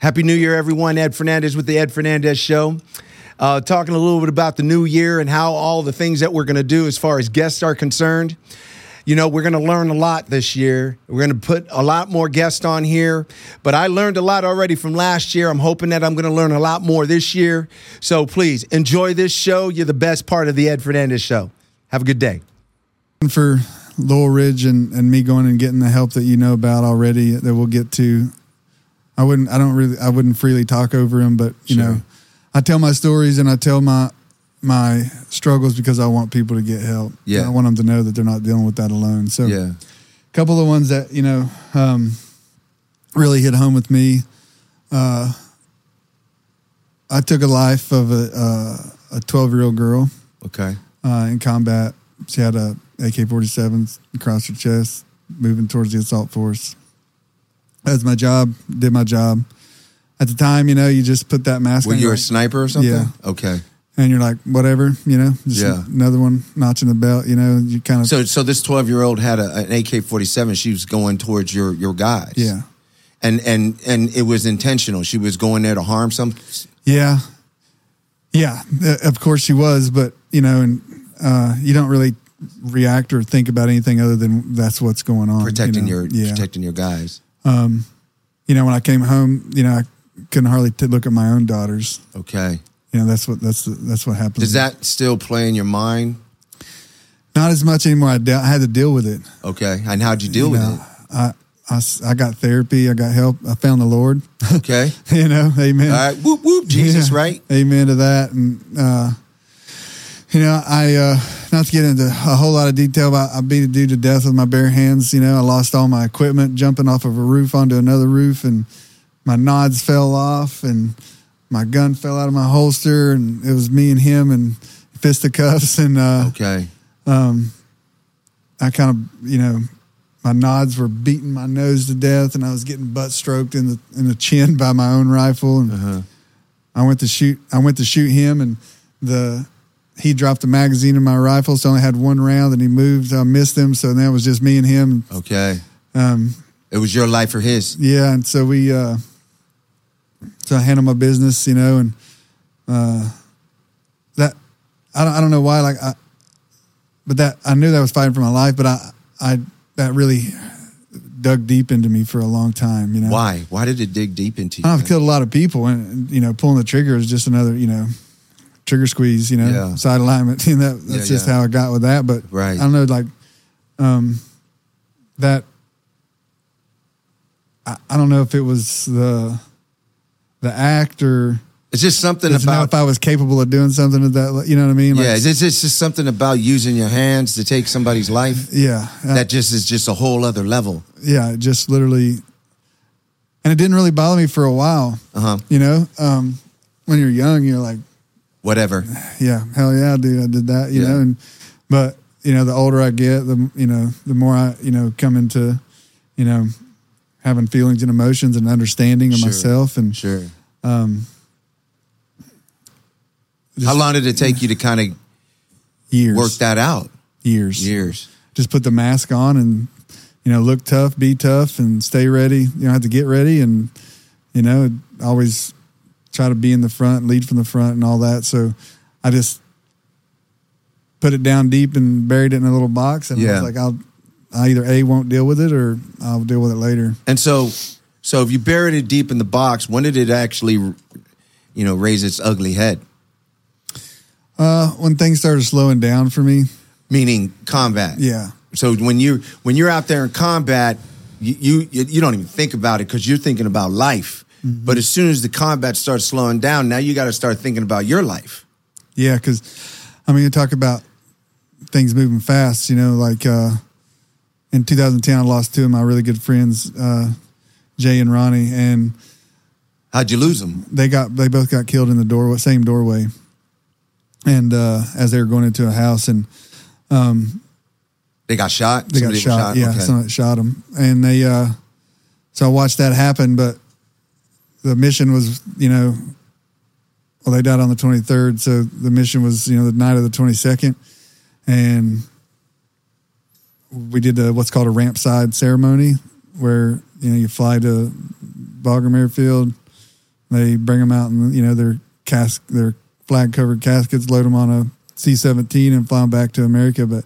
Happy New Year, everyone. Ed Fernandez with the Ed Fernandez Show. Uh, talking a little bit about the new year and how all the things that we're going to do as far as guests are concerned. You know, we're going to learn a lot this year. We're going to put a lot more guests on here, but I learned a lot already from last year. I'm hoping that I'm going to learn a lot more this year. So please enjoy this show. You're the best part of the Ed Fernandez Show. Have a good day. For Laurel Ridge and, and me going and getting the help that you know about already that we'll get to. I wouldn't, I don't really, I wouldn't freely talk over him, but you Sure. know, I tell my stories and I tell my, my struggles because I want people to get help. Yeah. I want them to know that they're not dealing with that alone. So Yeah. a couple of ones that, you know, um, really hit home with me. Uh, I took a life of a, uh, a 12 year old girl Okay. uh, in combat. She had a AK-47 across her chest, moving towards the assault force. That was my job. Did my job. At the time, you know, you just put that mask Were on. you you're a like- sniper or something? Yeah. Okay. and you're like, whatever, you know, just Yeah. another one notching the belt. You know, you kind of So, so this 12 year old had a, an AK 47. She was going towards your, your guys. yeah, And, and, and it was intentional. She was going there to harm some. yeah, yeah. uh, Of course, she was, but you know, and uh, you don't really react or think about anything other than that's what's going on. you protecting know? your yeah. protecting your guys. You know, when I came home, you know, I couldn't hardly t- look at my own daughters. Okay. You know, that's what that's that's what happens. Does that still play in your mind? Not as much anymore. I, de- I had to deal with it. Okay. And how'd you deal You with know, I got therapy. I got help. I found the Lord. Okay. you know, amen. All right. Whoop whoop. Jesus, Yeah. right? Amen to that. And, uh, you know, I, uh, not to get into a whole lot of detail, but I beat a dude to death with my bare hands. You know, I lost all my equipment jumping off of a roof onto another roof and my nods fell off and my gun fell out of my holster and it was me and him and fisticuffs. And, uh, Okay. I kind of, you know, my nods were beating my nose to death, and I was getting butt stroked in the in the chin by my own rifle. And I went to shoot. I went to shoot him, and the he dropped the magazine in my rifle, so I only had one round, and he moved. I missed him, so then it was just me and him. Okay. Um, It was your life or his. yeah, and so we, uh, so I handled my business, you know, and uh, that I don't, I don't know why, like, I, but that I knew that I was fighting for my life, but I, I that really dug deep into me for a long time, you know. Why? Why did it dig deep into you? I've killed a lot of people, and you know, pulling the trigger is just another, you know, trigger squeeze, you know, Yeah. sight alignment. You know, that's Yeah, just how I got with that. But Right. I don't know, like, um, that. I, I don't know if it was the, the act or It's just something know about if I was capable of doing something of that. You know what I mean? Like, yeah. It's just, it's just something about using your hands to take somebody's life. yeah. Uh, That just is just a whole other level. yeah, just literally, and it didn't really bother me for a while. Uh huh. You know, um, when you're young, you're like, Whatever. yeah, hell yeah, dude, I did that, you Yeah. know, and but you know, the older I get, the you know, the more I you know come into, you know, having feelings and emotions and understanding of Sure. myself and Sure. Um, just How long did it take you to kind of years, work that out? years, Years. just put the mask on and you know look tough, be tough, and stay ready. You don't have to get ready, and you know always try to be in the front, lead from the front, and all that. So I just put it down deep and buried it in a little box, and I was like, I'll I either a won't deal with it or I'll deal with it later. And so, so if you buried it deep in the box, when did it actually, you know, raise its ugly head? Uh, when things started slowing down for me, Meaning combat. yeah, So when you when you're out there in combat, you you, you don't even think about it because you're thinking about life. Mm-hmm. But as soon as the combat starts slowing down, now you got to start thinking about your life. Yeah, because I mean, you talk about things moving fast. You know, like uh, in 2010, I lost two of my really good friends, uh, Jay and Ronnie, and How'd you lose them? they got they both got killed in the doorway, same doorway, and uh, as they were going into a house, and They got shot. they Somebody got was shot. Yeah, Okay. someone shot them, and they. Uh, so I watched that happen, but the mission was, you know, well, they died on the 23rd, so the mission was, you know, the night of the 22nd, and we did a, what's called a ramp side ceremony, where you know you fly to Bagram Airfield, They bring them out and you know their cask, their flag covered caskets, load them on a C seventeen and fly them back to America. But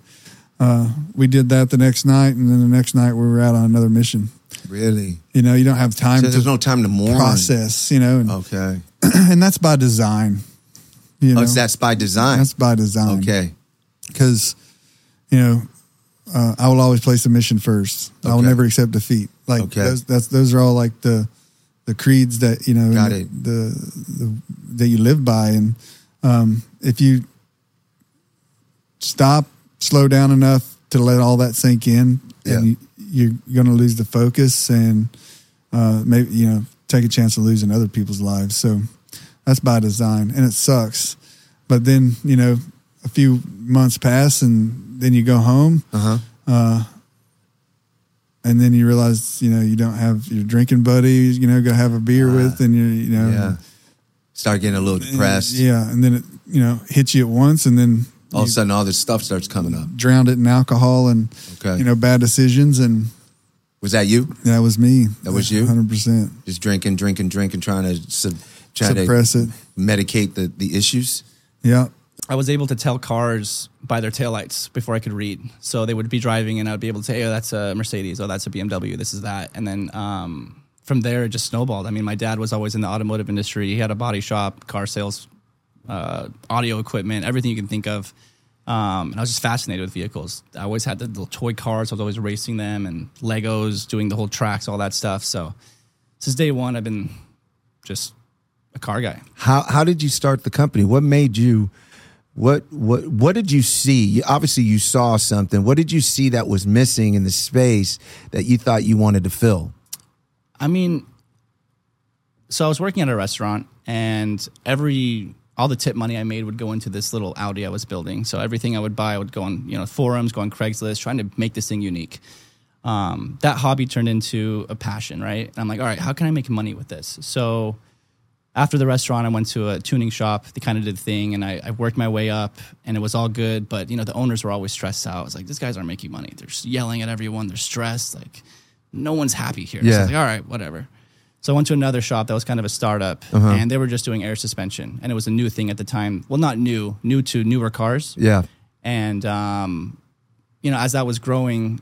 uh, we did that the next night, and then the next night we were out on another mission. Really? You know, you don't have time So to there's no time to mourn. process. You know, and, Okay. and that's by design. You know, Oh, that's by design. that's by design. okay. because you know uh, I will always place the mission first. I will never accept defeat. Like Okay. those, that's those are all like the the creeds that you know Got the, it. The, the that you live by, and um, if you stop, slow down enough to let all that sink in, Yeah. and you, you're going to lose the focus and uh, maybe you know take a chance of losing other people's lives. So that's by design, and it sucks. But then you know a few months pass, and then you go home, Uh-huh. uh, and then you realize you know you don't have your drinking buddies, you know, go have a beer Ah, with, and you you know, Yeah. Start getting a little depressed. yeah, and then it you know hits you at once, and then All of a sudden, all this stuff starts coming up. drowned it in alcohol and Okay. you know bad decisions, and Was that you? that was me. That was you? hundred percent. Just drinking, drinking, drinking, trying to sub, trying Suppress to it. medicate the, the issues. Yeah, I was able to tell cars by their taillights before I could read. So they would be driving and I'd be able to say, oh, that's a Mercedes. Oh, that's a BMW. This is that. And then um, from there, it just snowballed. I mean, my dad was always in the automotive industry. He had a body shop, car sales, uh, audio equipment, everything you can think of. Um, and I was just fascinated with vehicles. I always had the little toy cars. I was always racing them and Legos, doing the whole tracks, all that stuff. So since day one, I've been just a car guy. How how did you start the company? What made you what what what did you see? You, obviously you saw something. What did you see that was missing in the space that you thought you wanted to fill? I mean, so I was working at a restaurant, and every all the tip money I made would go into this little Audi I was building. So everything I would buy would go on you know forums, go on Craigslist, trying to make this thing unique. Um, that hobby turned into a passion, right? And I'm like, all right, how can I make money with this? So after the restaurant, I went to a tuning shop. They kind of did the thing, and I, I worked my way up, and it was all good. But you know, the owners were always stressed out. I was like, these guys aren't making money. They're just yelling at everyone. They're stressed. Like, no one's happy here. So I Yeah. was like, all right, whatever. So I went to another shop that was kind of a startup, and they were just doing air suspension, and it was a new thing at the time. Well, not new, new to newer cars. Yeah. And um, you know, as that was growing,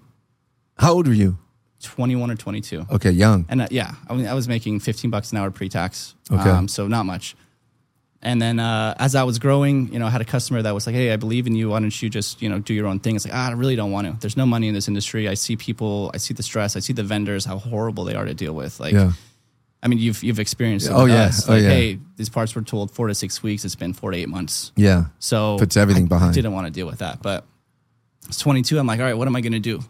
How old were you? 21 or 22. Okay, young. And uh, yeah, I, mean, I was making 15 bucks an hour pre-tax. Okay. Um, so not much. And then uh, as I was growing, you know, I had a customer that was like, "Hey, I believe in you. Why don't you just, you know, do your own thing?" It's like, ah, I really don't want to. There's no money in this industry. I see people. I see the stress. I see the vendors. How horrible they are to deal with. Like, Yeah. I mean, you've you've experienced it. Oh, yeah. us. Oh, Like, yeah. hey, these parts were told four to six weeks. It's been four to eight months. Yeah. So Puts everything I behind. Didn't want to deal with that, but it's 22. I'm like, all right, what am I going to do?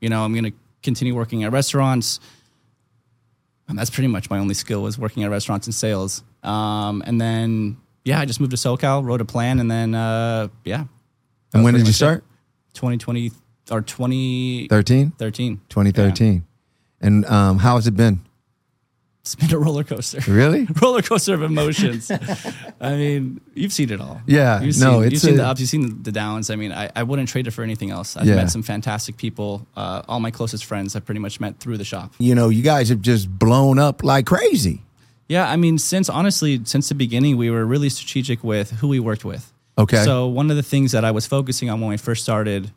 You know, I'm going to continue working at restaurants, and that's pretty much my only skill was working at restaurants and sales. Um, and then yeah, I just moved to SoCal, wrote a plan, and then uh, yeah. And when did you start? it. 2020 or 2013. 13? 2013. And um, how has it been? It's been a roller coaster. Really? roller coaster of emotions. I mean, you've seen it all. Yeah, you've no, seen, it's you've seen the ups, you've seen the downs. I mean, I, I wouldn't trade it for anything else. I've Yeah. met some fantastic people. Uh, all my closest friends I've pretty much met through the shop. You know, you guys have just blown up like crazy. Yeah, I mean, since honestly, since the beginning, we were really strategic with who we worked with. Okay. So one of the things that I was focusing on when we first started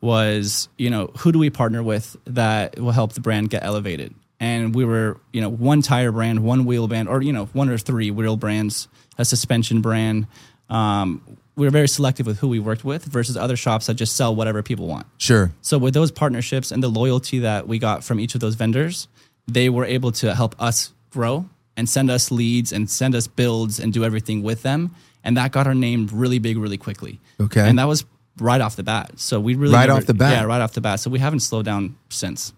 was, you know, who do we partner with that will help the brand get elevated? And we were, you know, one tire brand, one wheel brand, or you know, one or three wheel brands, a suspension brand. Um, we were very selective with who we worked with versus other shops that just sell whatever people want. Sure. So with those partnerships and the loyalty that we got from each of those vendors, they were able to help us grow and send us leads and send us builds and do everything with them. And that got our name really big really quickly. Okay. And that was right off the bat. So we really Right never- off the bat? Yeah, right off the bat. So we haven't slowed down since.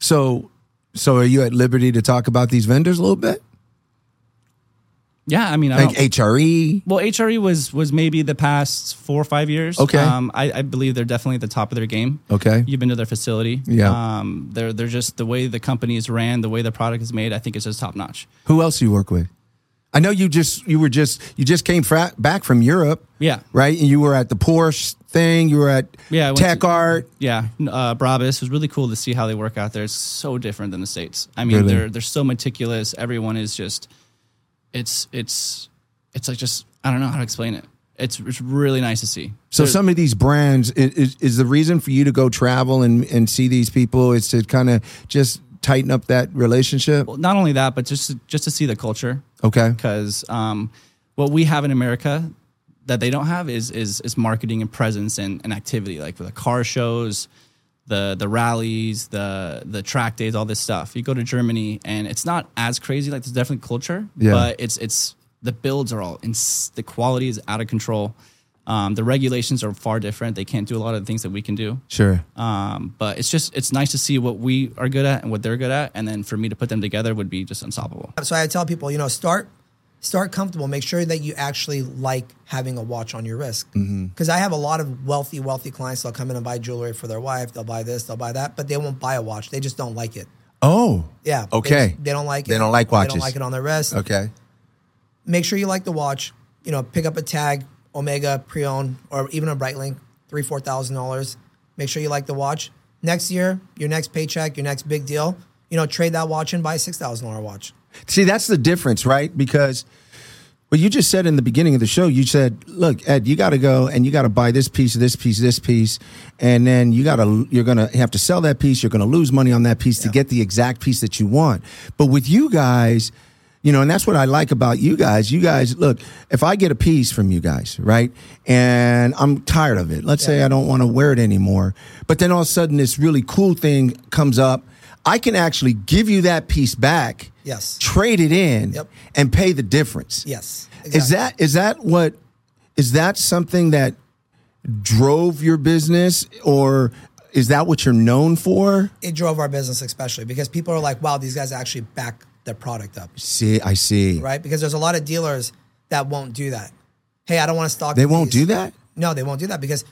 So, so are you at liberty to talk about these vendors a little bit? Yeah, I mean, I Like don't, HRE? well, HRE was was maybe the past four or five years. Okay. um, I, I believe they're definitely at the top of their game. Okay. You've been to their facility. Yeah. Um, they're they're just the way the company is ran, the way the product is made. I think it's just top notch. Who else do you work with? I know you just you were just you just came fra- back from Europe, Yeah. right? And you were at the Porsche thing. You were at Yeah, Tech to- Art. Yeah, uh, Brabus it was really cool to see how they work out there. It's so different than the states. I mean, Really? they're they're so meticulous. Everyone is just. it's it's it's like just I don't know how to explain it. It's it's really nice to see. So some of these brands is, is the reason for you to go travel and, and see these people is to kind of just tighten up that relationship. well, not only that, but just to, just to see the culture Okay. because um, what we have in America that they don't have is is is marketing and presence and, and activity like the car shows, the the rallies, the the track days, all this stuff. You go to Germany and it's not as crazy. Like there's definitely culture, Yeah. but it's it's the builds are all ins- the quality is out of control. Um, the regulations are far different. They can't do a lot of the things that we can do. Sure. Um, but it's just it's nice to see what we are good at and what they're good at, and then for me to put them together would be just unstoppable. So I tell people, you know, start start comfortable. Make sure that you actually like having a watch on your wrist. Mm-hmm. Because I have a lot of wealthy, wealthy clients. They'll come in and buy jewelry for their wife. They'll buy this. They'll buy that, but they won't buy a watch. They just don't like it. Oh. Yeah. they Okay. just- They, don't like it. They don't like watches. They don't like it on their wrist. Okay. Make sure you like the watch. You know, pick up a tag, Omega pre-owned, or even a Breitling, three, four thousand dollars. Make sure you like the watch. Next year, your next paycheck, your next big deal, you know, trade that watch and buy a six thousand dollar watch. See, that's the difference, right? Because what you just said in the beginning of the show, you said, "Look, Ed, you got to go and you got to buy this piece, this piece, this piece, and then you got to you're going to have to sell that piece. You're going to lose money on that piece to get the exact piece that you want." But with you guys, you know, and that's what I like about you guys. You guys, look, if I get a piece from you guys, right, and I'm tired of it. Let's say I don't want to wear it anymore, but then all of a sudden this really cool thing comes up. I can actually give you that piece back Yes. trade it in Yep. and pay the difference. Yes. Is that is that what is that something that drove your business or is that what you're known for? it drove our business especially because people are like, wow, these guys actually back their product up, See, I see. right? Because there's a lot of dealers that won't do that. Hey, I don't want to stock. They won't do that? No, they won't do that because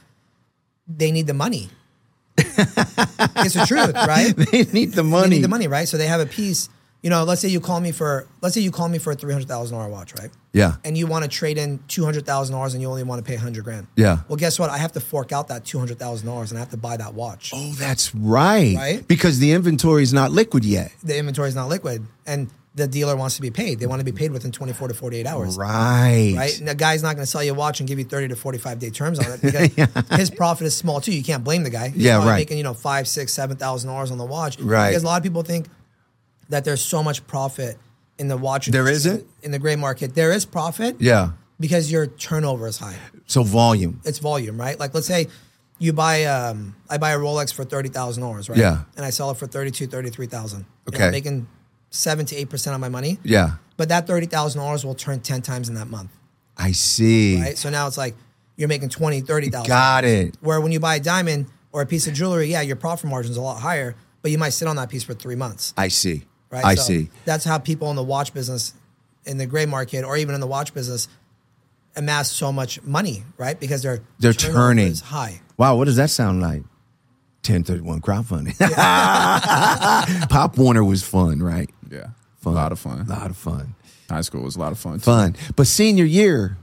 they need the money. it's the truth, right? They need the money. They need the money, right? So they have a piece. You know, let's say you call me for let's say you call me for a three hundred thousand dollar watch, right? Yeah. And you want to trade in two hundred thousand dollars, and you only want to pay hundred grand. Yeah. Well, guess what? I have to fork out that two hundred thousand dollars, and I have to buy that watch. Oh, that's right. Right? Because the inventory is not liquid yet. The inventory is not liquid, and the dealer wants to be paid. They want to be paid within twenty four to forty eight hours. Right. Right, and the guy's not going to sell you a watch and give you thirty to forty-five day terms on it because his profit is small too. You can't blame the guy. He's Yeah, right. Making you know five, six, seven thousand dollars on the watch. Right. Because a lot of people think that there's so much profit in the watch. There isn't? in the gray market. There is profit. Yeah. Because your turnover is high. So volume. It's volume, right? Like let's say you buy um I buy a Rolex for thirty thousand dollars, right? Yeah. And I sell it for thirty two, thirty three thousand. Okay. I'm making seven to eight percent of my money. Yeah. But that thirty thousand dollars will turn ten times in that month. I see. Right. So now it's like you're making twenty, thirty thousand. Got it. Where when you buy a diamond or a piece of jewelry, yeah, your profit margin is a lot higher, but you might sit on that piece for three months. I see. Right. I So see. That's how people in the watch business, in the gray market, or even in the watch business, amass so much money, right? Because they're They're turning. is high. Wow, what does that sound like? 1031 crowdfunding. Pop Warner was fun, right? Yeah. Fun. A lot of fun. A lot of fun. High school was a lot of fun. too. Fun. But senior year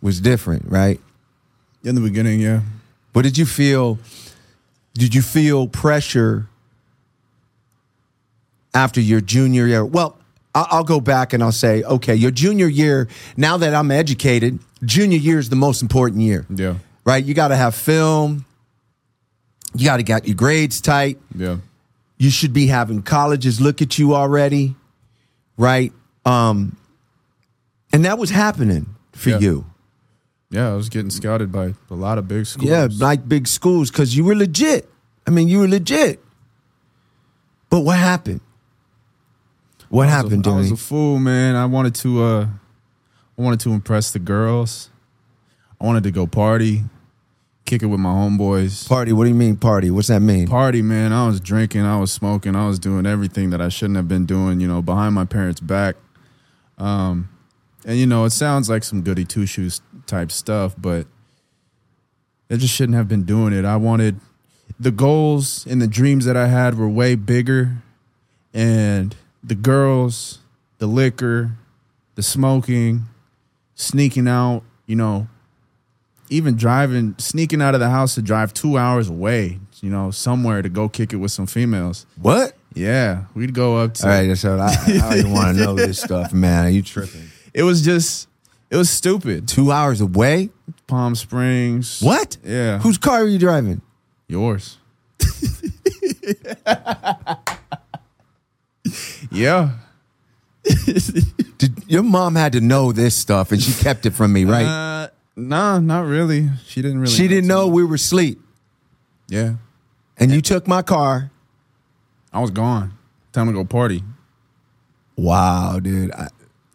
was different, right? In the beginning, yeah. What did you feel? Did you feel pressure after your junior year? Well, I'll go back and I'll say, okay, your junior year, now that I'm educated, junior year is the most important year. Yeah. Right? You got to have film. You got to get your grades tight. Yeah. you should be having colleges look at you already, right? Um, and that was happening for Yeah. you. Yeah, I was getting scouted by a lot of big schools. Yeah, like big schools because you were legit. I mean, you were legit. But what happened? What I a- happened, I was a fool, man. I wanted to uh I wanted to impress the girls. I wanted to go party, kick it with my homeboys. Party? What do you mean party? What's that mean? Party, man. I was drinking, I was smoking, I was doing everything that I shouldn't have been doing, you know, behind my parents' back. Um and you know, it sounds like some goody two shoes type stuff, but I just shouldn't have been doing it. I wanted the goals and the dreams that I had were way bigger and the girls, the liquor, the smoking, sneaking out, you know, even driving, sneaking out of the house to drive two hours away, you know, somewhere to go kick it with some females. What? Yeah, we'd go up to. All right, so I, I don't even want to know this stuff, man. Are you tripping? it was just it was stupid. Two hours away? Palm Springs. What? Yeah. Whose car are you driving? yours? yeah. Did, your mom had to know this stuff and she kept it from me, right? Uh, nah, not really. She didn't really. she didn't know much. we were asleep. Yeah, And you took my car. I was gone. Time to go party. Wow, dude. I,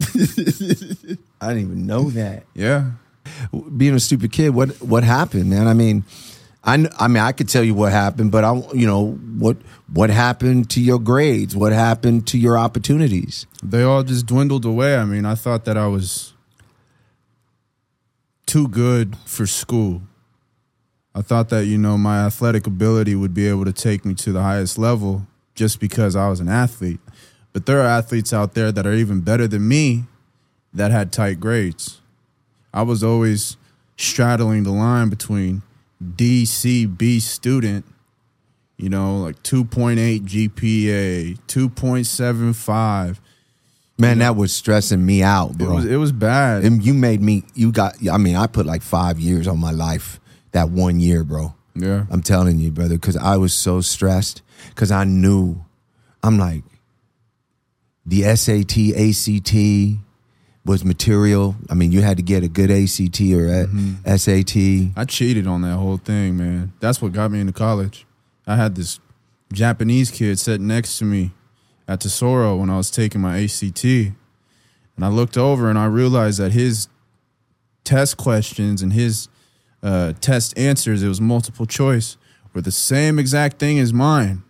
I didn't even know that. Yeah. Being a stupid kid, what what happened, man? I mean, I, I mean, I could tell you what happened, but I, you know, what what happened to your grades? What happened to your opportunities? they all just dwindled away. I mean, I thought that I was too good for school. I thought that, you know, my athletic ability would be able to take me to the highest level just because I was an athlete. But there are athletes out there that are even better than me that had tight grades. I was always straddling the line between D, C, B student you know, like 2.8 GPA, 2.75. Man, that was stressing me out, It bro. was it was bad. and you made me. You got. I mean, I put like five years on my life that one year, bro. yeah. I'm telling you, brother, because I was so stressed because I knew. I'm like, the SAT, ACT was material. I mean, you had to get a good ACT or a SAT. I cheated on that whole thing, man. That's what got me into college. I had this Japanese kid sitting next to me at Tesoro when I was taking my ACT. And I looked over and I realized that his test questions and his uh, test answers, it was multiple choice, were the same exact thing as mine.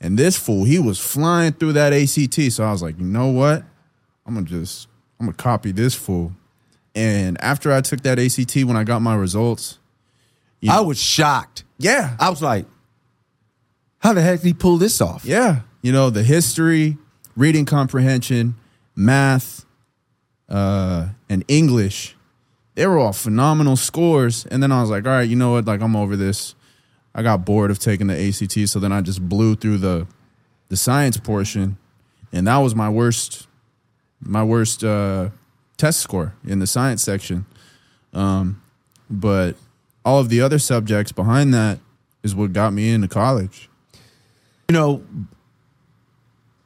And this fool, he was flying through that ACT. So I was like, you know what? I'm gonna just, I'm gonna copy this fool. And after I took that ACT, when I got my results, I was shocked. yeah, I was like, how the heck did he pull this off? Yeah. You know, the history, reading comprehension, math, uh, and English, they were all phenomenal scores. And then I was like, all right, you know what? Like, I'm over this. I got bored of taking the ACT. So then I just blew through the the science portion. And that was my worst, my worst uh, test score in the science section. Um, but all of the other subjects behind that is what got me into college. You know,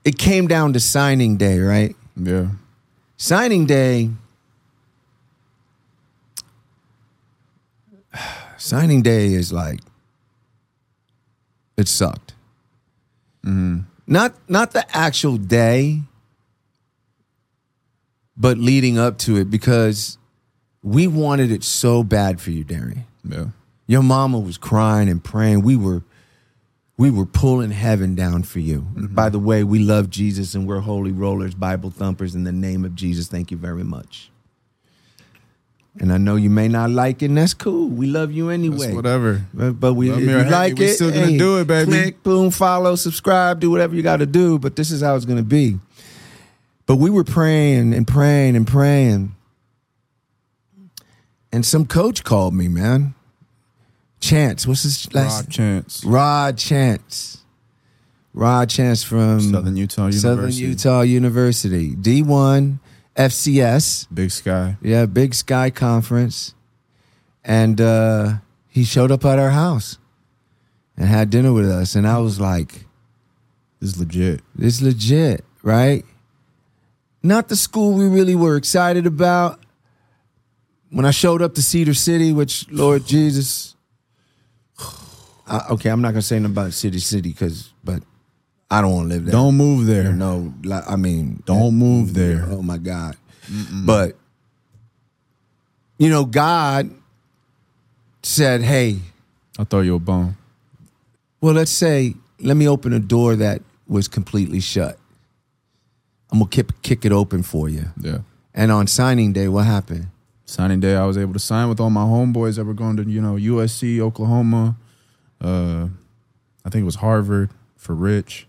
it came down to signing day, right? Yeah. Signing day. Signing day is like it sucked. Not not the actual day, but leading up to it because we wanted it so bad for you, Darian. Yeah. Your mama was crying and praying. We were we were pulling heaven down for you. Mm-hmm. By the way, we love Jesus and we're holy rollers, Bible thumpers in the name of Jesus. Thank you very much. And I know you may not like it, and that's cool. We love you anyway. That's whatever. But, but we Love if you like me, We're still gonna hey, do it, baby. Click, boom, follow, subscribe, do whatever you got to do. But this is how it's to be. But we were praying and praying and praying, and some coach called me, man. Chance, what's his last? Rock Chance. Rod Chance. Rod Chance from Southern Utah University. Southern Utah University. D1 FCS. Big Sky. Yeah, Big Sky Conference. And uh, he showed up at our house and had dinner with us. And I was like, This is legit. this is legit, right? Not the school we really were excited about. When I showed up to Cedar City, which, Lord Jesus, I, okay, I'm not gonna say nothing about Cedar City because, but I don't want to live there. Don't move there. no, I mean, Don't move there. Oh my God! But you know, God said, "Hey, I'll throw you a bone. well, let's say, let me open a door that was completely shut. I'm gonna kick, kick it open for you." Yeah. And on signing day, what happened? Signing day, I was able to sign with all my homeboys that were going to, you know, USC, Oklahoma. Uh, I think it was Harvard for Rich.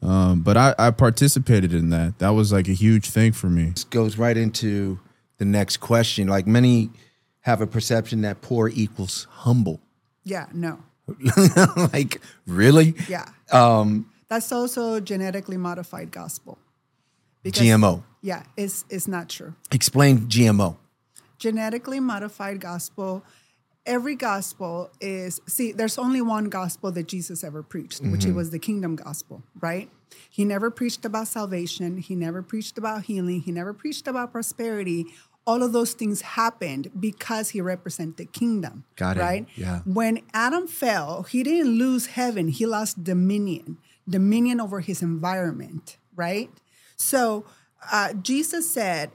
Um, but I, I participated in that. That was like a huge thing for me. This goes right into the next question. Like many have a perception that poor equals humble. Yeah, no. like, really? Yeah. Um, That's also genetically modified gospel. GMO. Yeah, it's it's not true. Explain GMO. Genetically modified gospel. Every gospel is see. There's only one gospel that Jesus ever preached, which mm-hmm. was the kingdom gospel, right? He never preached about salvation. He never preached about healing. He never preached about prosperity. All of those things happened because he represented the kingdom. Got it. Right? Yeah. When Adam fell, he didn't lose heaven. He lost dominion, dominion over his environment. Right? So uh, Jesus said,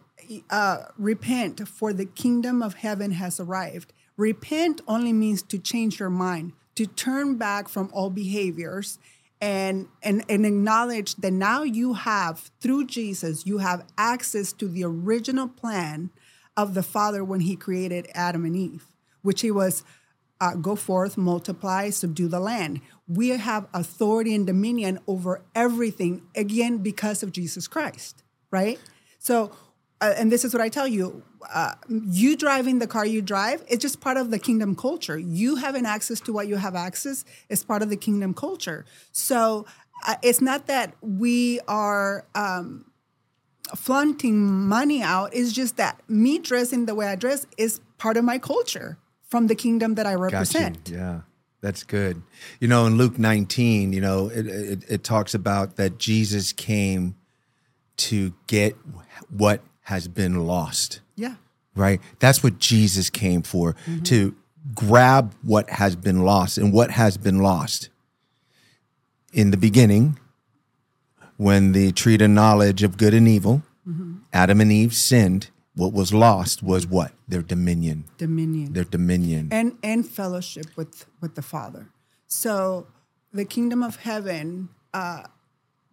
uh, "Repent, for the kingdom of heaven has arrived." Repent only means to change your mind, to turn back from all behaviors and, and, and acknowledge that now you have, through Jesus, you have access to the original plan of the Father when He created Adam and Eve, which He was uh, go forth, multiply, subdue the land. We have authority and dominion over everything, again, because of Jesus Christ, right? So, uh, and this is what I tell you uh, you driving the car you drive, it's just part of the kingdom culture. You having access to what you have access is part of the kingdom culture. So, uh, it's not that we are. Um, flaunting money out it's just that me dressing the way i dress is part of my culture from the kingdom that i represent Yeah, that's good. You know, in Luke 19, you know, it, it, it talks about that Jesus came to get what has been lost, yeah right? That's what Jesus came for, mm-hmm. to grab what has been lost. And what has been lost? In the beginning, when the tree of knowledge of good and evil, mm-hmm. Adam and Eve sinned, what was lost was what? Their dominion. dominion. Their dominion. and and fellowship with with the father. So the kingdom of heaven uh,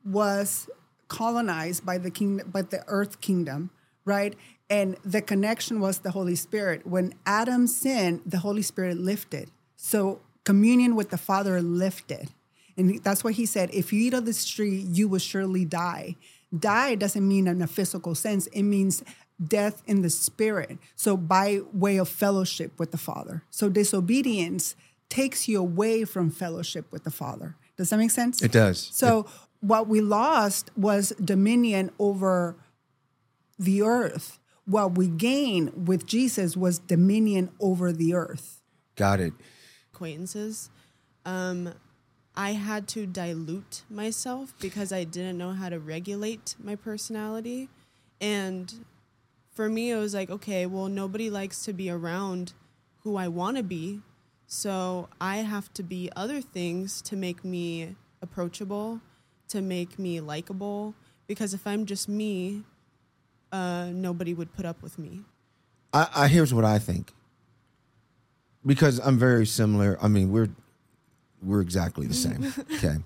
was colonized by the kingdom by the earth kingdom right? And the connection was the holy spirit. When adam sinned the holy spirit lifted. So communion with the father lifted. And that's why he said if you eat of this tree you will surely die. Die doesn't mean in a physical sense. It means death in the spirit. So by way of fellowship with the Father. So disobedience takes you away from fellowship with the Father. Does that make sense? It does. So what we lost was dominion over the earth. What we gained with Jesus was dominion over the earth. Got it. acquaintances, um, I had to dilute myself because I didn't know how to regulate my personality. And for me, it was like, okay, well, nobody likes to be around who I want to be. So I have to be other things to make me approachable, to make me likable. Because if I'm just me, uh, nobody would put up with me. I, I here's what I think. Because I'm very similar. I mean, we're we're exactly the same. Okay.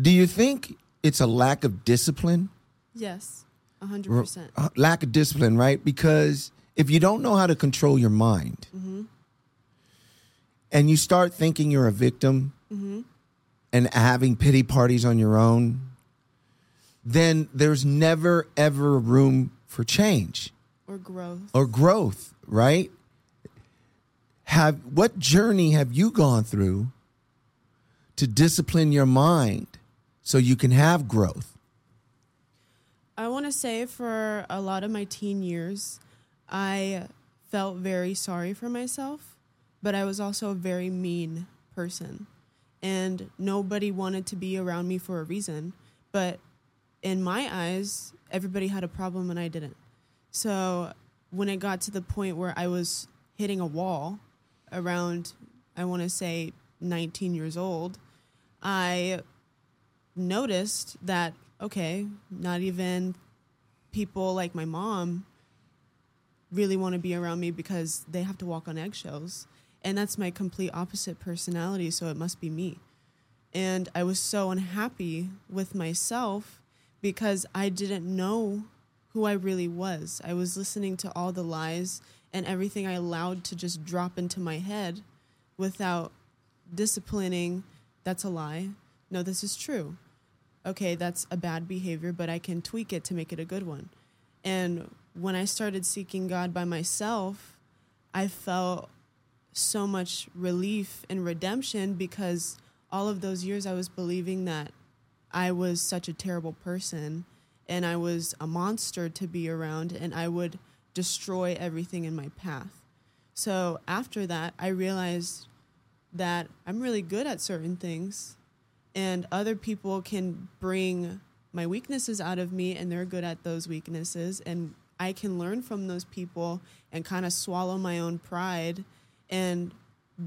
Do you think it's a lack of discipline? Yes, 100%. Uh, lack of discipline, right? Because if you don't know how to control your mind, and you start thinking you're a victim, and having pity parties on your own, then there's never ever room for change Or growth. or growth, right? Have what journey have you gone through to discipline your mind so you can have growth? I want to say for a lot of my teen years, I felt very sorry for myself, but I was also a very mean person. And nobody wanted to be around me for a reason. But in my eyes, everybody had a problem and I didn't. So when it got to the point where I was hitting a wall around, I want to say 19 years old, I noticed that okay, not even people like my mom really want to be around me because they have to walk on eggshells. And that's my complete opposite personality, so it must be me. And I was so unhappy with myself because I didn't know who I really was. I was listening to all the lies and everything I allowed to just drop into my head without disciplining. That's a lie. No, this is true okay, that's a bad behavior, but I can tweak it to make it a good one. And when I started seeking God by myself, I felt so much relief and redemption because all of those years I was believing that I was such a terrible person and I was a monster to be around and I would destroy everything in my path. So after that, I realized that I'm really good at certain things and other people can bring my weaknesses out of me and they're good at those weaknesses and I can learn from those people and kind of swallow my own pride and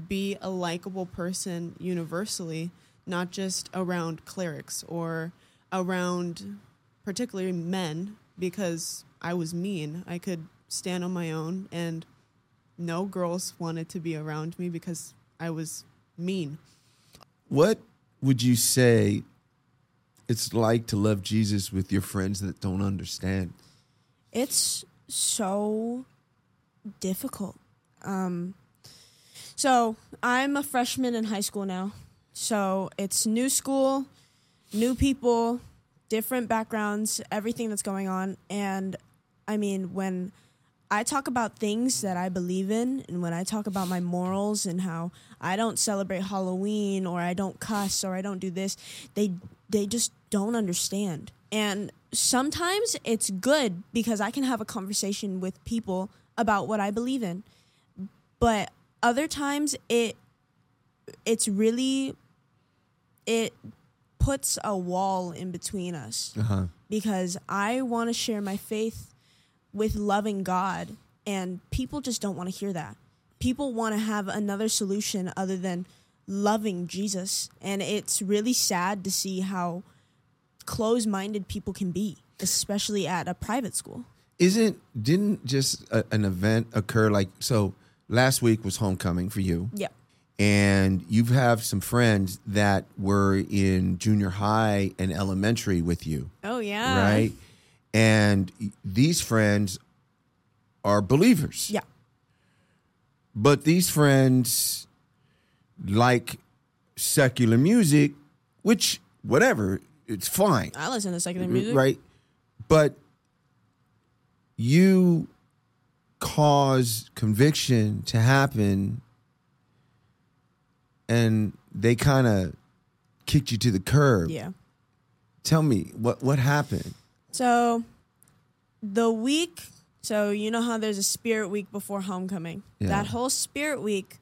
be a likable person universally, not just around clerics or around particularly men because I was mean. I could stand on my own and no girls wanted to be around me because I was mean. What would you say it's like to love Jesus with your friends that don't understand? it's so difficult. Um, so I'm a freshman in high school now. So it's new school, new people, different backgrounds, everything that's going on. And I mean, when I talk about things that I believe in, and when I talk about my morals and how I don't celebrate Halloween or I don't cuss or I don't do this, they they just don't understand. And sometimes it's good because I can have a conversation with people about what I believe in. But other times it it's really it puts a wall in between us Uh-huh. because I want to share my faith with loving God and people just don't want to hear that. People want to have another solution other than loving Jesus and it's really sad to see how closed-minded people can be, especially at a private school. Isn't didn't just a, an event occur like so? Last week was homecoming for you. Yeah. and you have some friends that were in junior high and elementary with you, Oh yeah. right? And these friends are believers. Yeah. But these friends like secular music, which whatever, it's fine. I listen to secular music. Right. But you cause conviction to happen and they kind of kicked you to the curb. Yeah. Tell me what what happened? So the week, so you know how there's a spirit week before homecoming. Yeah. That whole spirit week,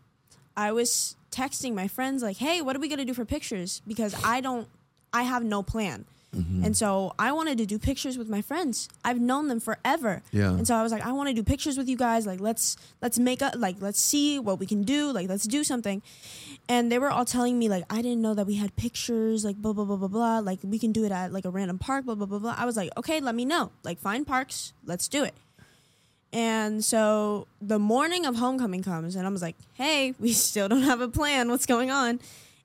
I was texting my friends like, "Hey, what are we going to do for pictures?" because I don't I have no plan. Mm-hmm. And so I wanted to do pictures with my friends. I've known them forever. Yeah. And so I was like, I want to do pictures with you guys. Like let's let's make a like let's see what we can do. Like let's do something. And they were all telling me like I didn't know that we had pictures, like blah blah blah blah blah. Like we can do it at like a random park, blah blah blah blah. I was like, okay, let me know. Like find parks, let's do it. And so the morning of homecoming comes, and I was like, hey, we still don't have a plan. What's going on?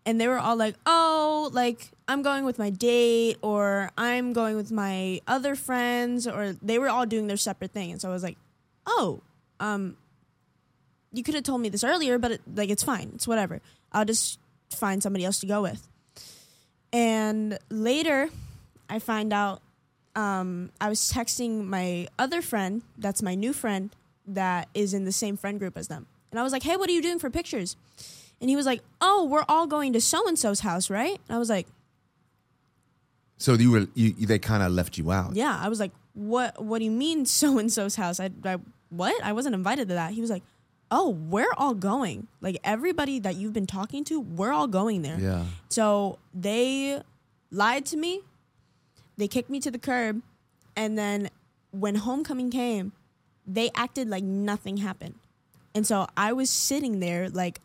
And they were all like, oh, like I'm going with my date, or I'm going with my other friends, or they were all doing their separate thing. And so I was like, oh, um, you could have told me this earlier, but it, like it's fine. It's whatever. I'll just find somebody else to go with. And later, I find out um, I was texting my other friend, that's my new friend, that is in the same friend group as them. And I was like, hey, what are you doing for pictures? And he was like, oh, we're all going to so and so's house, right? And I was like, So you were you they kind of left you out. yeah. I was like, what? What do you mean so and so's house? I, I what? I wasn't invited to that. He was like, oh, we're all going. Like everybody that you've been talking to, we're all going there. Yeah. So they lied to me. They kicked me to the curb. And then when homecoming came, they acted like nothing happened. And so I was sitting there like,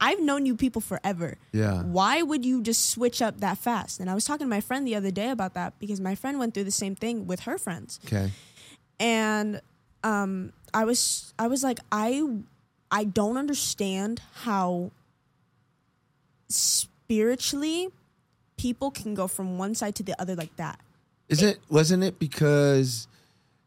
I've known you people forever. Yeah. Why would you just switch up that fast? And I was talking to my friend the other day about that because my friend went through the same thing with her friends Okay. and um i was i was like i i don't understand how spiritually people can go from one side to the other like that Is it wasn't it because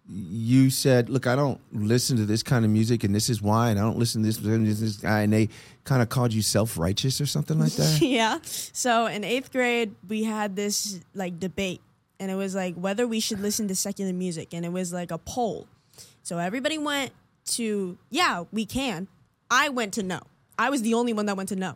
you said, "Look, I don't listen to this kind of music, and this is why, and I don't listen to this this, this guy," and they kind of called you self righteous or something like that? yeah. So in eighth grade we had this like debate and it was like whether we should listen to secular music and it was like a poll. So everybody went to yeah we can. I went to no. I was the only one that went to no.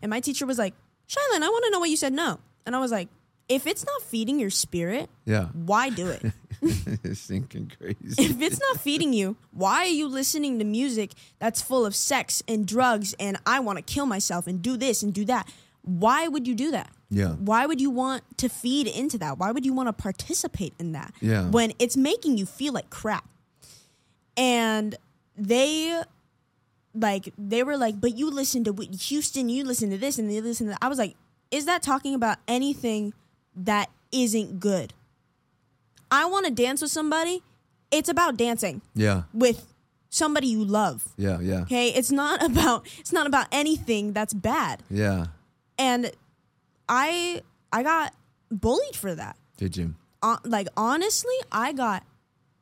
And my teacher was like Shylon, i want to know why you said no. And i was like if it's not feeding your spirit, Yeah. why do it? it's thinking crazy. if it's not feeding you, why are you listening to music that's full of sex and drugs and I want to kill myself and do this and do that? Why would you do that? Yeah. Why would you want to feed into that? Why would you want to participate in that? Yeah. When it's making you feel like crap. And they like they were like, but you listen to Houston, you listen to this and you listen to that. I was like, is that talking about anything that isn't good? I want to dance with somebody. It's about dancing Yeah. with somebody you love. Yeah. Yeah. Okay? It's not about it's not about anything that's bad. Yeah. And I I got bullied for that. Did you? Uh, like honestly, I got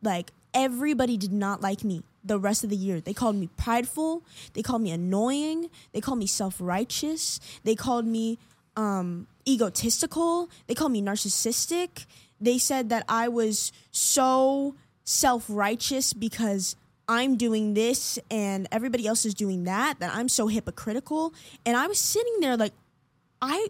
like everybody did not like me the rest of the year. They called me prideful, they called me annoying, they called me self-righteous, they called me um egotistical, they called me narcissistic. They said that I was so self-righteous because I'm doing this and everybody else is doing that, that I'm so hypocritical. And I was sitting there like I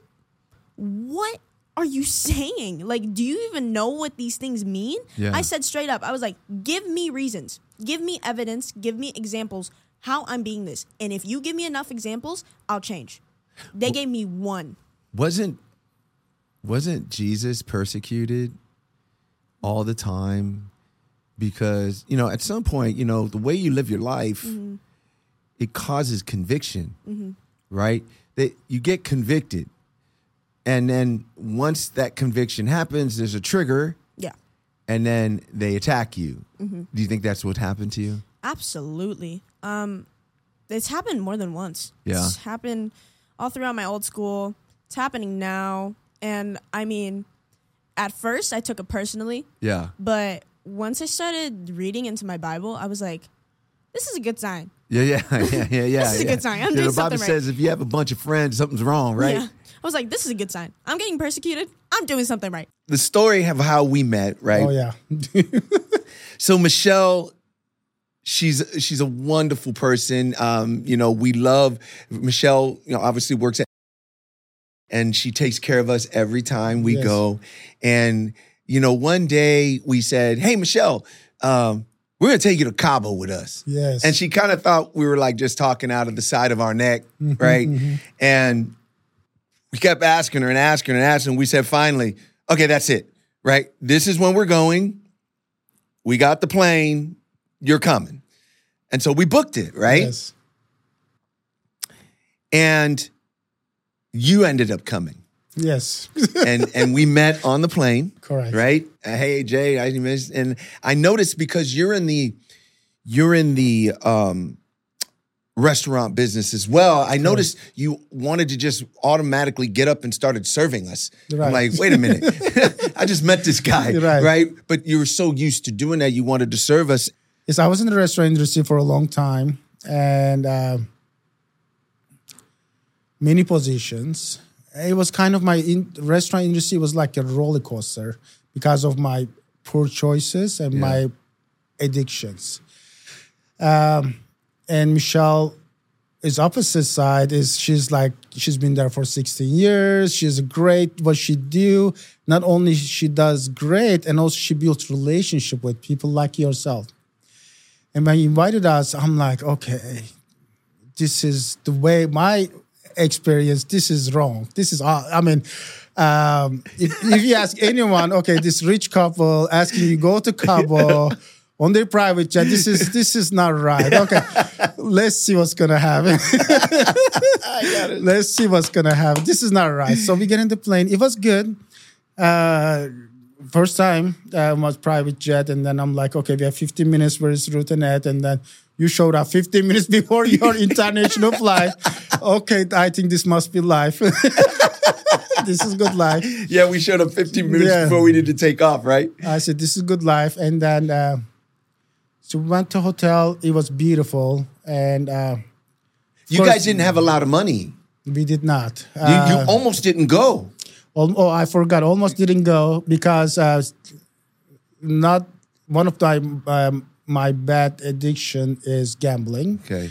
what are you saying? Like, do you even know what these things mean? Yeah. I said straight up, I was like, give me reasons, give me evidence, give me examples how I'm being this. And if you give me enough examples, I'll change. They gave me one. Wasn't wasn't Jesus persecuted all the time? Because, you know, at some point, you know, the way you live your life, mm-hmm. it causes conviction. Mm-hmm. Right? That you get convicted. And then once that conviction happens, there's a trigger, Yeah, and then they attack you. Mm-hmm. Do you think that's what happened to you? absolutely. Um, it's happened more than once. Yeah. It's happened all throughout my old school. It's happening now. And I mean, at first I took it personally. Yeah. But once I started reading into my Bible, I was like, this is a good sign. Yeah, yeah, yeah, yeah, yeah. This is a good sign. I'm Yeah, doing the Bible something right. says if you have a bunch of friends, something's wrong, right? Yeah. I was like, this is a good sign. I'm getting persecuted. I'm doing something right. The story of how we met, right? Oh yeah. So Michelle, she's she's a wonderful person. Um, you know, we love Michelle. You know, obviously works at, and she takes care of us every time we Yes. go. And you know, one day we said, "Hey, Michelle, um, we're gonna take you to Cabo with us." Yes. And she kind of thought we were like just talking out of the side of our neck, Mm-hmm, right? And we kept asking her and asking her and asking. We said, finally, okay, that's it, right? This is when we're going. We got the plane. You're coming. And so we booked it, right? Yes. And you ended up coming. Yes. And and we met on the plane. Correct. Right? Uh, hey Jay, I didn't miss and I noticed because you're in the you're in the um restaurant business as well. I noticed you wanted to just automatically get up and started serving us. I'm like, wait a minute. I just met this guy, Right. right? But you were so used to doing that, you wanted to serve us. Yes, I was in the restaurant industry for a long time and uh, many positions. It was kind of my in, restaurant industry was like a roller coaster because of my poor choices and my addictions. Um, and Michelle is opposite side is she's like she's been there for 16 years she's great what she do not only she does great and also she builds relationship with people like yourself and when you invited us i'm like okay this is the way my experience this is wrong. This is uh, i mean um, if, if you ask anyone okay this rich couple asking you go to cabo on their private jet this is this is not right. Okay let's see what's gonna happen. Let's see what's gonna happen. This is not right. So we get in the plane. It was good. Uh, first time uh, was private jet, and then I'm like, okay, we have 15 minutes. Where is Ruth and Ed? And then you showed up 15 minutes before your international flight. Okay, I think this must be life. this is good life. Yeah, we showed up 15 minutes Yeah. before we needed to take off, right? I said, this is good life. And then, uh, so we went to hotel. It was beautiful, and uh, You course- guys didn't have a lot of money. we did not. You, Uh, you almost didn't go. Oh, I forgot. Almost didn't go because uh, not one of my um, my bad addiction is gambling. Okay.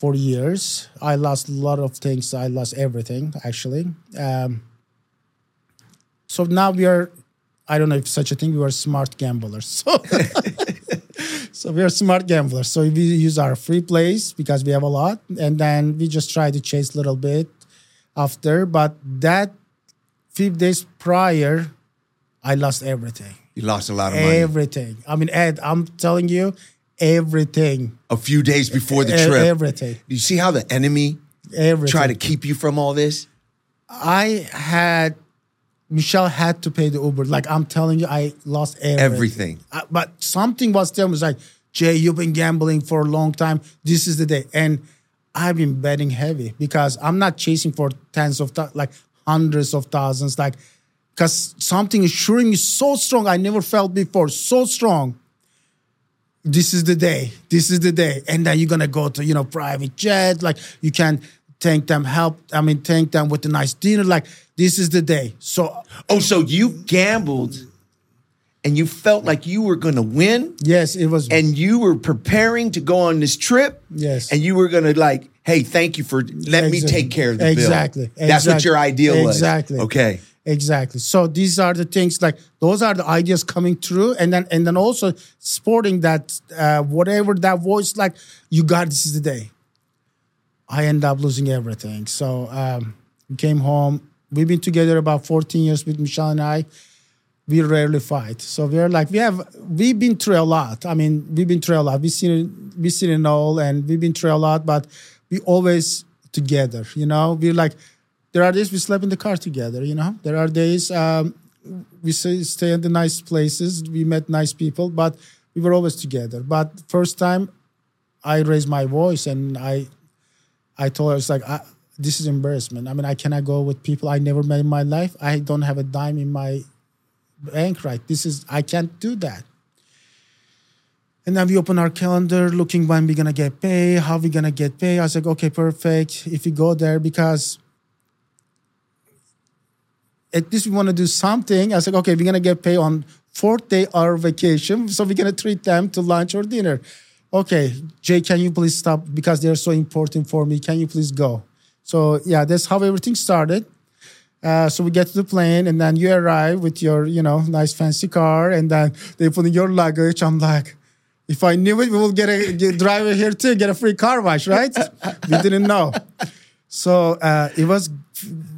For years, I lost a lot of things. I lost everything actually. Um, So now we are, I don't know if such a thing, we are smart gamblers. So, so we are smart gamblers. So we use our free plays because we have a lot. And then we just try to chase a little bit after. But that few days prior, I lost everything. You lost a lot of money. Everything. I mean, Ed, I'm telling you, everything. a few days before the trip. everything. You see how the enemy Everything. try to keep you from all this? I had Michelle had to pay the Uber. Like I'm telling you, I lost everything. Everything. Uh, but something was there was like, Jay, you've been gambling for a long time. This is the day, and I've been betting heavy because I'm not chasing for tens of thou- like hundreds of thousands. Like because something is showing me so strong I never felt before, so strong. This is the day. This is the day, and then you're gonna go to you know private jet. Like you can thank them, help. I mean, thank them with a nice dinner. Like this is the day. So Oh, so you gambled and you felt like you were going to win yes, it was. and you were preparing to go on this trip. Yes. And you were going to like, hey, thank you for let me take care of the bill. Exactly. That's what your ideal was. Exactly. Okay. Exactly. So these are the things like those are the ideas coming through, and then and then also sporting that uh, whatever that voice like you got this is the day. I end up losing everything. So um, we came home. We've been together about 14 years with Michelle and I. We rarely fight. So we're like we have we've been through a lot. I mean, we've been through a lot. We've seen we've seen it all and we've been through a lot, but we always together, you know? We're like there are days we slept in the car together, you know. There are days um, we stay, in the nice places. We met nice people, but we were always together. But first time, I raised my voice and I, I told her it's like I, this is embarrassment. I mean, I cannot go with people I never met in my life. I don't have a dime in my bank right. This is I can't do that. And then we open our calendar, looking when we're gonna get paid, how we're gonna get paid. I was like, okay, perfect. If we go there, because at least we want to do something. I like, okay, we're gonna get paid on fourth day our vacation, so we're gonna treat them to lunch or dinner. Okay, Jay, can you please stop because they're so important for me? Can you please go? So yeah, that's how everything started. Uh, so we get to the plane, and then you arrive with your, you know, nice fancy car, and then they put in your luggage. I'm like, if I knew it, we will get a get, driver here too, get a free car wash, right? we didn't know. So uh, it was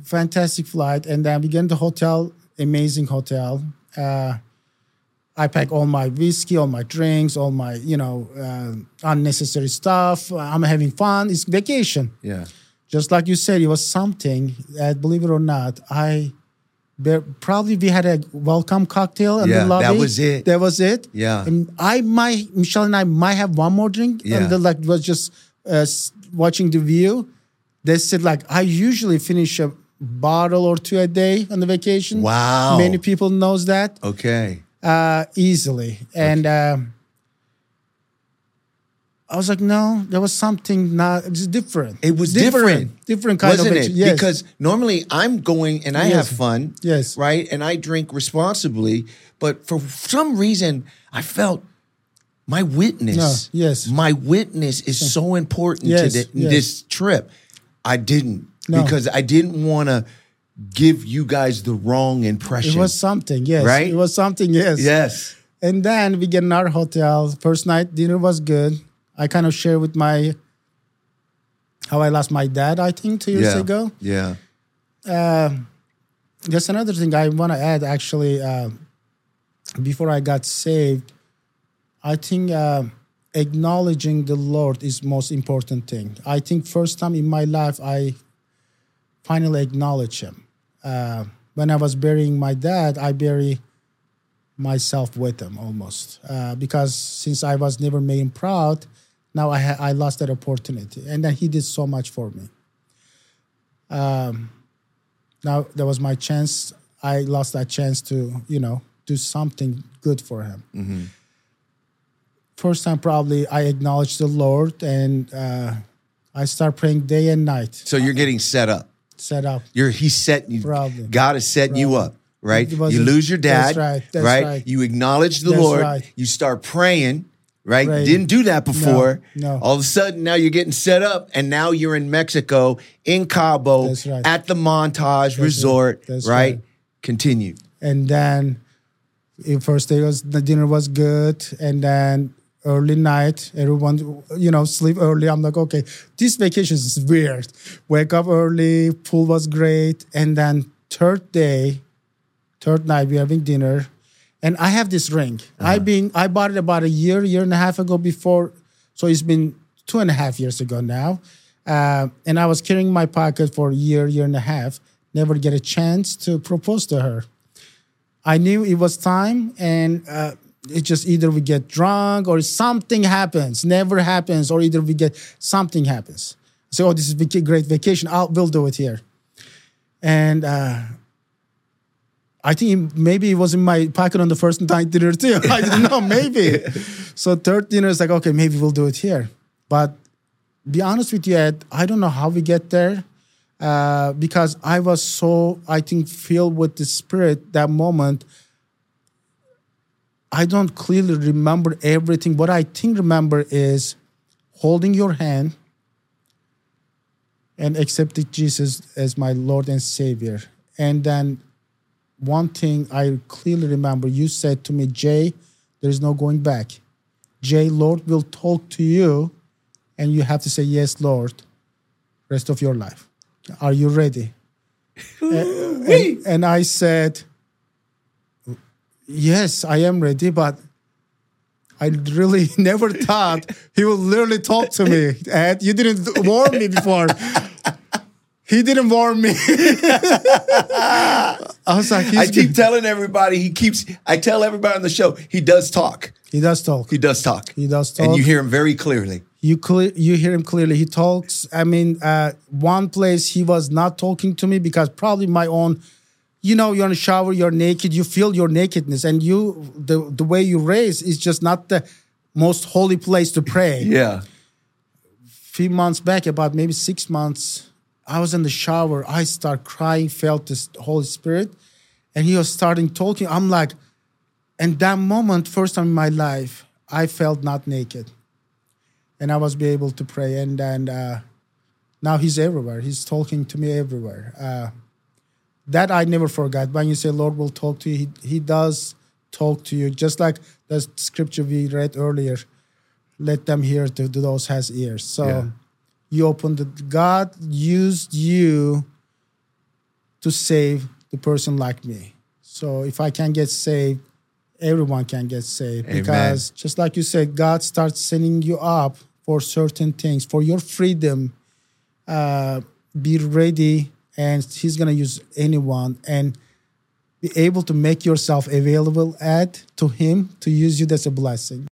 fantastic flight, and then we get in the hotel, amazing hotel. Uh, I pack all my whiskey, all my drinks, all my you know uh, unnecessary stuff. I'm having fun. It's vacation Yeah. just like you said, it was something. Uh, believe it or not, I there, probably we had a welcome cocktail in Yeah, the lobby. that was it. That was it. Yeah. And I might Michelle and I might have one more drink. Yeah. And the, like was just uh, watching the view. They said like I usually finish a bottle or two a day on the vacation. Wow. Many people knows that Okay. uh, easily. And um, I was like, no, there was something not it's different. It was different. Different kind Wasn't of it? Yes. Because normally I'm going and I Yes. have fun. Yes. Right. And I drink responsibly. But for some reason, I felt my witness. No, yes. My witness is so important Yes, to the, this trip. I didn't No. because I didn't want to give you guys the wrong impression. it was something, yes. Right? It was something, yes. yes. And then we get in our hotel. First night dinner was good. I kind of share with my how I lost my dad, I think, two years yeah. ago. Yeah. Uh, Just another thing I want to add actually, uh, before I got saved, I think uh, acknowledging the Lord is most important thing. I think first time in my life I finally acknowledge Him. Uh, when I was burying my dad, I bury myself with him almost uh, because since I was never made him proud, now I ha- I lost that opportunity, and then he did so much for me. Um, now that was my chance. I lost that chance to you know do something good for him. First time, probably I acknowledged the Lord and uh, I start praying day and night. So you're getting set up. Set up. You're he's setting you. Probably. God is setting you up, right? You lose your dad, That's right, that's right. You acknowledge the That's Lord. right. You start praying, right? Praying. Didn't do that before. no. All of a sudden, now you're getting set up, and now you're in Mexico, in Cabo, right. at the Montage Resort, That's right? right. Continue. and then the first day was the dinner was good and then early night everyone you know sleep early. I'm like okay this vacation is weird. Wake up early pool was great and then third day third night we're having dinner and i have this ring. I've been i bought it about a year year and a half ago before so it's been two and a half years ago now uh, and i was carrying my pocket for a year year and a half never get a chance to propose to her. I knew it was time, and uh, it just either we get drunk or something happens. Never happens, or either we get something happens. So, oh, this is a great vacation. I'll we'll do it here. And uh, I think maybe it was in my pocket on the first night dinner too. I don't know, maybe. so third dinner is like, okay, maybe we'll do it here. But be honest with you, Ed, I don't know how we get there uh, because I was so, I think, filled with the Spirit that moment. I don't clearly remember everything. What I think remember is holding your hand and accepting Jesus as my Lord and Savior. And then one thing I clearly remember, you said to me, Jay, there is no going back. Jay, Lord will talk to you, and you have to say, Yes, Lord, rest of your life. Are you ready? and, and, and I said, Yes, I am ready, but I really never thought he would literally talk to me. Ed, you didn't warn me before. He didn't warn me. I was like, I keep good. telling everybody he keeps. I tell everybody on the show he does talk. he does talk. He does talk. He does talk. and you hear him very clearly. you you hear him clearly. He talks. I mean, uh, one place he was not talking to me because probably my own. You know, you're in the shower, you're naked, you feel your nakedness, and you the the way you raise is just not the most holy place to pray. Yeah. few months back, about maybe six months, I was in the shower. I start crying, felt this Holy Spirit, and he was starting talking. I'm like, and that moment, first time in my life, I felt not naked, and I was be able to pray. And then uh, now he's everywhere. He's talking to me everywhere. Uh, that I never forgot. When you say Lord will talk to you, he, he does talk to you, just like the scripture we read earlier. Let them hear to, to those has ears. So Yeah. you opened the God used you to save the person like me. So if I can get saved, everyone can get saved. Amen. Because just like you said, God starts sending you up for certain things, for your freedom. Uh, be ready, and He's gonna use anyone and be able to make yourself available at to Him to use you. That's a blessing.